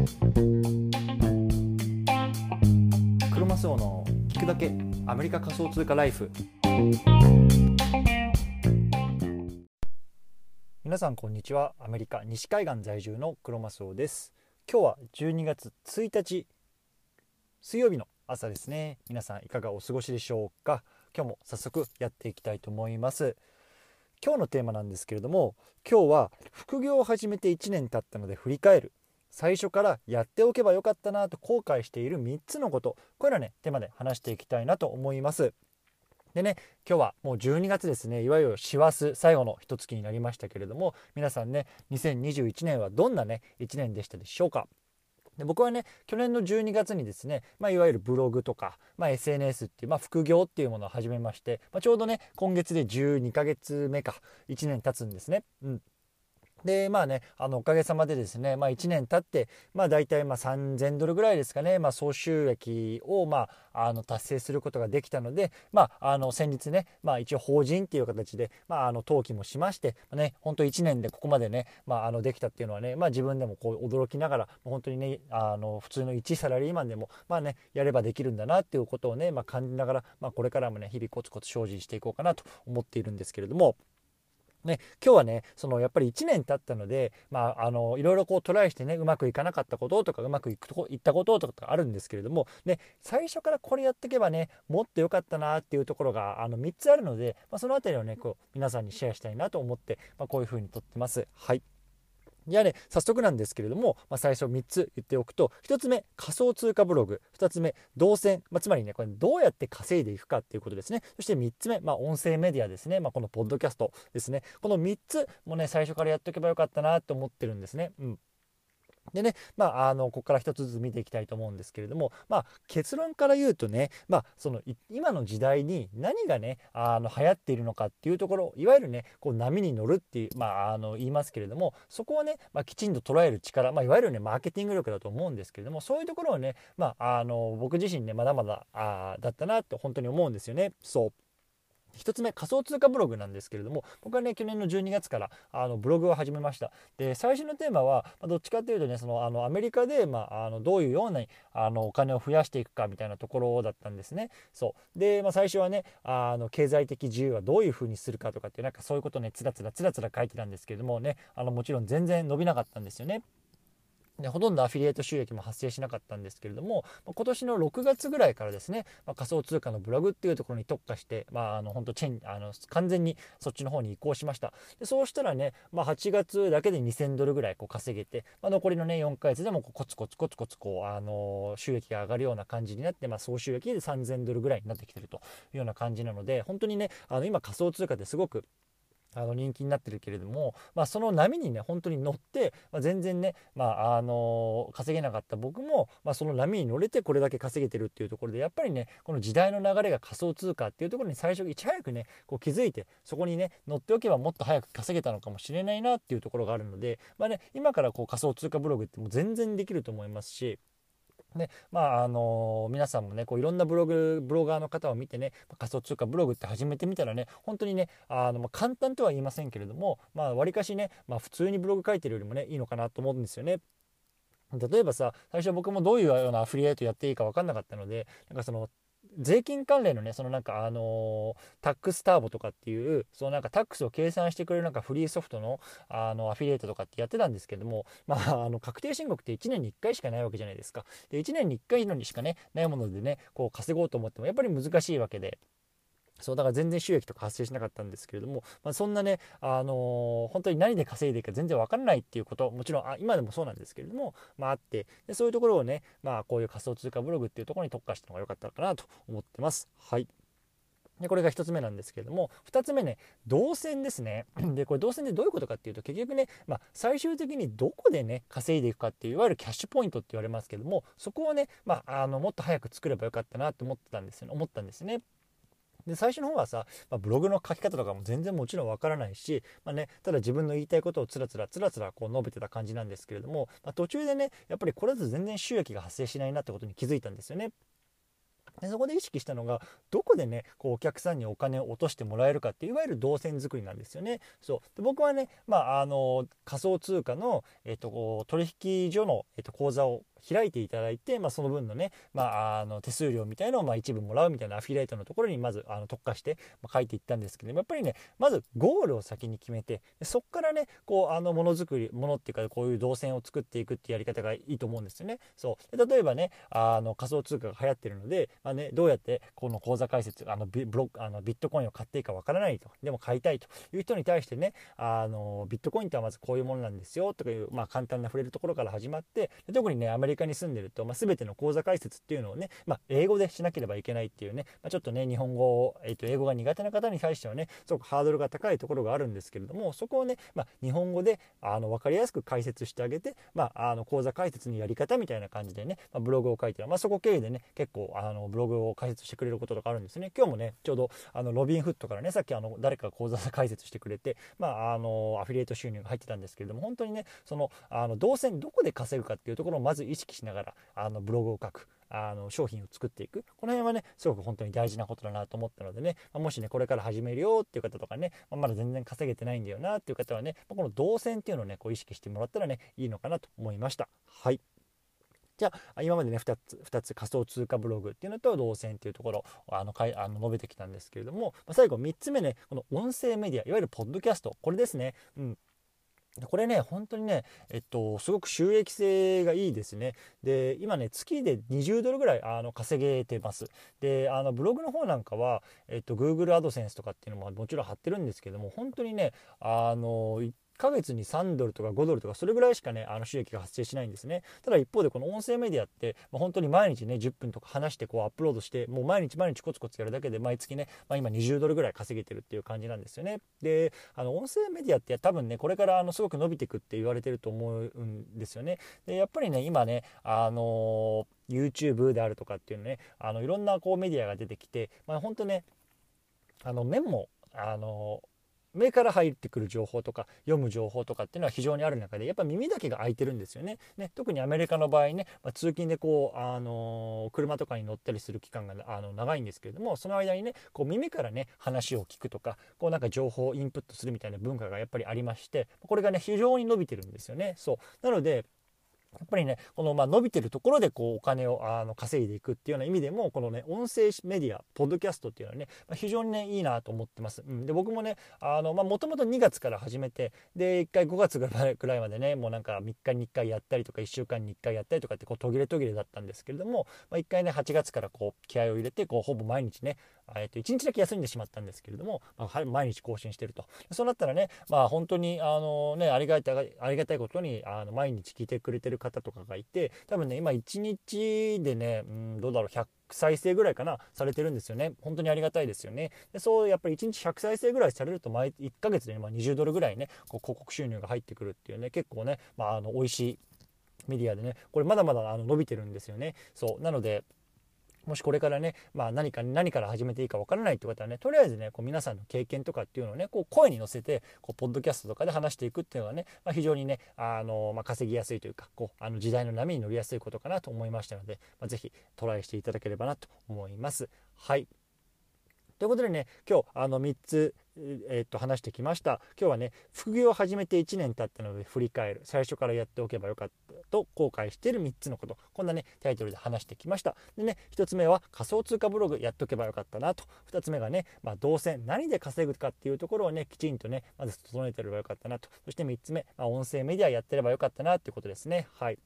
クロマスオの聞くだけアメリカ仮想通貨ライフ。皆さんこんにちは。アメリカ西海岸在住のクロマスオです。今日は12月1日水曜日の朝ですね。皆さんいかがお過ごしでしょうか？今日も早速やっていきたいと思います。今日のテーマなんですけれども今日は副業を始めて1年経ったので振り返る最初からやっておけばよかったなと後悔している3つのこと。これらねテーマで話していきたいなと思います。でね今日はもう12月ですね。いわゆる師走最後の一月になりましたけれども皆さんね2021年はどんなね1年でしたでしょうか。で僕はね去年の12月にですね、まあ、いわゆるブログとか、まあ、SNS っていう、まあ、副業っていうものを始めまして、まあ、ちょうどね今月で12ヶ月目か。1年経つんですね。うん。でまあねあのおかげさまでですね、まあ、1年経ってまあ大体まあ3000ドルぐらいですかね、まあ、総収益をまああの達成することができたので、まあ、あの先日ね、まあ、一応法人っていう形で、まあ、あの登記もしまして、まあ、ね、本当1年でここまでね、まあ、あのできたっていうのはね、まあ、自分でもこう驚きながら本当にねあの普通の一サラリーマンでも、まあね、やればできるんだなっていうことをね、まあ、感じながら、まあ、これからもね日々コツコツ精進していこうかなと思っているんですけれども。ね、今日はねそのやっぱり1年経ったので、まあ、あのいろいろこうトライしてねうまくいかなかったこととかうまくいくとこいったこととかあるんですけれども、ね、最初からこれやっていけばねもっと良かったなっていうところがあの3つあるので、まあ、その辺りをねこう皆さんにシェアしたいなと思って、まあ、こういうふうに撮ってます。はいじゃあね早速なんですけれども、まあ、最初3つ言っておくと1つ目仮想通貨ブログ。2つ目動線、まあ、つまりねこれどうやって稼いでいくかっていうことですね。そして3つ目、まあ、音声メディアですね、ま、このポッドキャストですね。この3つもね最初からやっておけばよかったなと思ってるんですね。うん。でね、まあ、あのここから一つずつ見ていきたいと思うんですけれども、まあ、結論から言うとね、まあ、その今の時代に何がねあの流行っているのかっていうところいわゆるねこう波に乗るっていう、まあ、あの言いますけれどもそこをね、まあ、きちんと捉える力、まあ、いわゆるねマーケティング力だと思うんですけれどもそういうところをね、まあ、あの僕自身ねまだまだあだったなって本当に思うんですよね。そう1つ目仮想通貨ブログなんですけれども僕はね去年の12月からあのブログを始めました。で最初のテーマは、まあ、どっちかっていうとねそのあのアメリカで、まあ、あのどういうようなあのお金を増やしていくかみたいなところだったんですね。そう。で、まあ、最初はねあの経済的自由はどういうふうにするかとかっていうなんかそういうことねつらつらつらつら書いてたんですけれどもねあのもちろん全然伸びなかったんですよね。でほとんどアフィリエイト収益も発生しなかったんですけれども、まあ、今年の6月ぐらいからですね、まあ、仮想通貨のブログっていうところに特化して、まあ、あの本当チェンあの完全にそっちの方に移行しました。でそうしたらね、まあ、8月だけで2000ドルぐらいこう稼げて、まあ、残りのね4ヶ月でもこうコツコツコツコツこう、あの収益が上がるような感じになって、まあ、総収益で3000ドルぐらいになってきてるというような感じなので本当にねあの今仮想通貨ってすごくあの人気になってるけれども、まあ、その波にね本当に乗って、まあ、全然ね、まあ、あの稼げなかった僕も、まあ、その波に乗れてこれだけ稼げてるっていうところでやっぱりねこの時代の流れが仮想通貨っていうところに最初いち早くねこう気づいてそこにね乗っておけばもっと早く稼げたのかもしれないなっていうところがあるので、まあね、今からこう仮想通貨ブログってもう全然できると思いますし。でまああの皆さんもねこういろんなブログブロガーの方を見てね仮想通貨ブログって始めてみたらね本当にねあの、まあ、簡単とは言いませんけれどもまあわりかしね、まあ、普通にブログ書いてるよりもねいいのかなと思うんですよね。例えばさ最初僕もどういうようなアフリエイトやっていいか分かんなかったのでなんかその税金関連のねそのなんかあのタックスターボとかっていうそのなんかタックスを計算してくれるなんかフリーソフトのあのアフィリエイトとかってやってたんですけどもまああの確定申告って1年に1回しかないわけじゃないですか。で1年に1回のにしかねないものでねこう稼ごうと思ってもやっぱり難しいわけで。そうだから全然収益とか発生しなかったんですけれども、まあ、そんなね、あのー、本当に何で稼いでいいか全然わからないっていうこともちろんあ今でもそうなんですけれども、まあ、あってでそういうところをね、まあ、こういう仮想通貨ブログっていうところに特化したのが良かったかなと思ってます。はいでこれが1つ目なんですけれども2つ目ね動線ですね でこれ動線でどういうことかっていうと結局ね、まあ、最終的にどこでね稼いでいくかっていういわゆるキャッシュポイントって言われますけどもそこをね、まあ、あのもっと早く作ればよかったなって思ってたんですよね思ったんですね。で最初の方はさ、まあ、ブログの書き方とかも全然もちろんわからないし、まあね、ただ自分の言いたいことをつらつらつらつらこう述べてた感じなんですけれども、まあ、途中でねやっぱりこれだと全然収益が発生しないなってことに気づいたんですよね。でそこで意識したのがどこでねこうお客さんにお金を落としてもらえるかっていわゆる動線作りなんですよね。そうで僕はね、まあ、あの仮想通貨の、えっと、取引所の、えっと、口座を開いていただいて、まあ、その分のね、まあ、あの手数料みたいのをまあ一部もらうみたいなアフィリエイトのところにまずあの特化して、ま、書いていったんですけどもやっぱりねまずゴールを先に決めてそこからねこうあのものづくりものっていうかこういう動線を作っていくっていうやり方がいいと思うんですよね。そう例えばねあの仮想通貨が流行ってるので、まあね、どうやってこの口座開設あのビブロあのビットコインを買っていいかわからないとでも買いたいという人に対してねあのビットコインってはまずこういうものなんですよとかいう、まあ、簡単な触れるところから始まって特にねアメリカリカに住んでるとまあ、全ての講座解説っていうのをね、まあ、英語でしなければいけないっていうね、まあ、ちょっとね日本語を、えー、と英語が苦手な方に対してはねすごくハードルが高いところがあるんですけれどもそこをね、ま、日本語であの分かりやすく解説してあげて、まあ、あの講座解説のやり方みたいな感じでね、ま、ブログを書いて、ま、そこ経由でね結構あのブログを解説してくれることとかあるんですね。今日もねちょうどあのロビンフットからねさっきあの誰かが講座解説してくれて、まあ、あのアフィリエイト収入が入ってたんですけれども本当にねそのあの動線どこで稼ぐかっていうところをまず意識しながらあのブログを書くあの商品を作っていく。この辺はねすごく本当に大事なことだなと思ったのでね、まもしねこれから始めるよっていう方とかね、ままだ全然稼げてないんだよなっていう方はね、まこの動線っていうのをねこう意識してもらったらねいいのかなと思いました。はい。じゃあ今までね2つ ,2 つ仮想通貨ブログっていうのと動線っていうところあのかいあの述べてきたんですけれども、ま最後3つ目ねこの音声メディアいわゆるポッドキャスト。これですね、うん、これね、本当にね、えっと、すごく収益性がいいですね。で、今ね、月で20ドルぐらいあの稼げてます。で、あのブログの方なんかは、えっと、Google AdSense とかっていうのももちろん貼ってるんですけども、本当にね、あの、ヶ月に3ドルとか5ドルとかそれぐらいしかねあの収益が発生しないんですね。ただ一方でこの音声メディアって、まあ、本当に毎日ね10分とか話してこうアップロードしてもう毎日毎日コツコツやるだけで毎月ね、まあ、今20ドルぐらい稼げてるっていう感じなんですよね。であの音声メディアって多分ねこれからあのすごく伸びてくって言われてると思うんですよね。でやっぱりね今ねあの YouTube であるとかっていうのねあのいろんなこうメディアが出てきて、まあ、本当ねあのメモあの目から入ってくる情報とか読む情報とかっていうのは非常にある中でやっぱ耳だけが空いてるんですよね。ね特にアメリカの場合ね、まあ、通勤でこう、あのー、車とかに乗ったりする期間があの長いんですけれどもその間にねこう耳からね話を聞くとかこうなんか情報をインプットするみたいな文化がやっぱりありましてこれがね非常に伸びてるんですよね。そうなのでやっぱりねこのま伸びてるところでこうお金をあの稼いでいくっていうような意味でもこのね音声メディアポッドキャストっていうのはね、まあ、非常にねいいなと思ってます。うん、で僕もねあのもともと2月から始めてで1回5月ぐらいまでねもうなんか3日に1回やったりとか1週間に1回やったりとかってこう途切れ途切れだったんですけれども、まあ、1回ね8月からこう気合を入れてこうほぼ毎日ねえー、と1日だけ休んでしまったんですけれども、まあ、毎日更新してると。そうなったらねまあ本当にあのねありがたいありがたいことにあの毎日聞いてくれてる方とかがいて多分ね今1日でね、うん、どうだろう100再生ぐらいかなされてるんですよね。本当にありがたいですよね。でそうやっぱり1日100再生ぐらいされると毎1ヶ月で、ね、まあ、20ドルぐらいねこう広告収入が入ってくるっていうね結構ね、まあ、あの美味しいメディアでねこれまだまだあの伸びてるんですよね。そう。なのでもしこれからね、まあ、何か何から始めていいかわからないって方はねとりあえずねこう皆さんの経験とかっていうのをねこう声に乗せてこうポッドキャストとかで話していくっていうのはね、まあ、非常にねあの、まあ、稼ぎやすいというかこうあの時代の波に乗りやすいことかなと思いましたので、まあ、ぜひトライしていただければなと思います。はいということでね今日あの3つ、えー、っと話してきました。今日はね副業を始めて1年経ったので振り返る。最初からやっておけばよかったと後悔している3つのこと。こんなねタイトルで話してきました。でね1つ目は仮想通貨ブログやっておけばよかったなと。2つ目がね、まあ、動線何で稼ぐかっていうところをねきちんとねまず整えてればよかったなと。そして3つ目、まあ、音声メディアやってればよかったなっていうことですね。はい。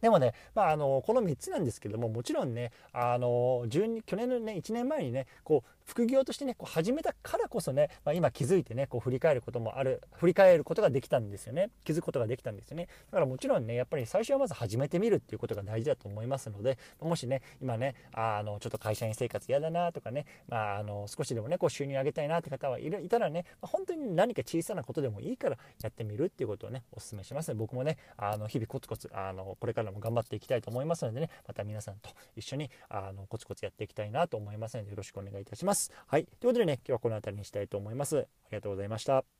でもね、まあ、あのこの3つなんですけどももちろんねあの12去年のね1年前にねこう副業としてねこう始めたからこそね、まあ、今気づいてねこう振り返ることもある振り返ることができたんですよね。気づくことができたんですよね。だからもちろんねやっぱり最初はまず始めてみるっていうことが大事だと思いますのでもしね今ねあのちょっと会社員生活嫌だなとかね、まあ、あの少しでもねこう収入上げたいなって方はいるいたらね、まあ、本当に何か小さなことでもいいからやってみるっていうことをねお勧めします。僕もねあの日々コツコツあのこれからからも頑張っていきたいと思いますのでねまた皆さんと一緒にあのコツコツやっていきたいなと思いますのでよろしくお願いいたします。はいということでね今日はこの辺りにしたいと思います。ありがとうございました。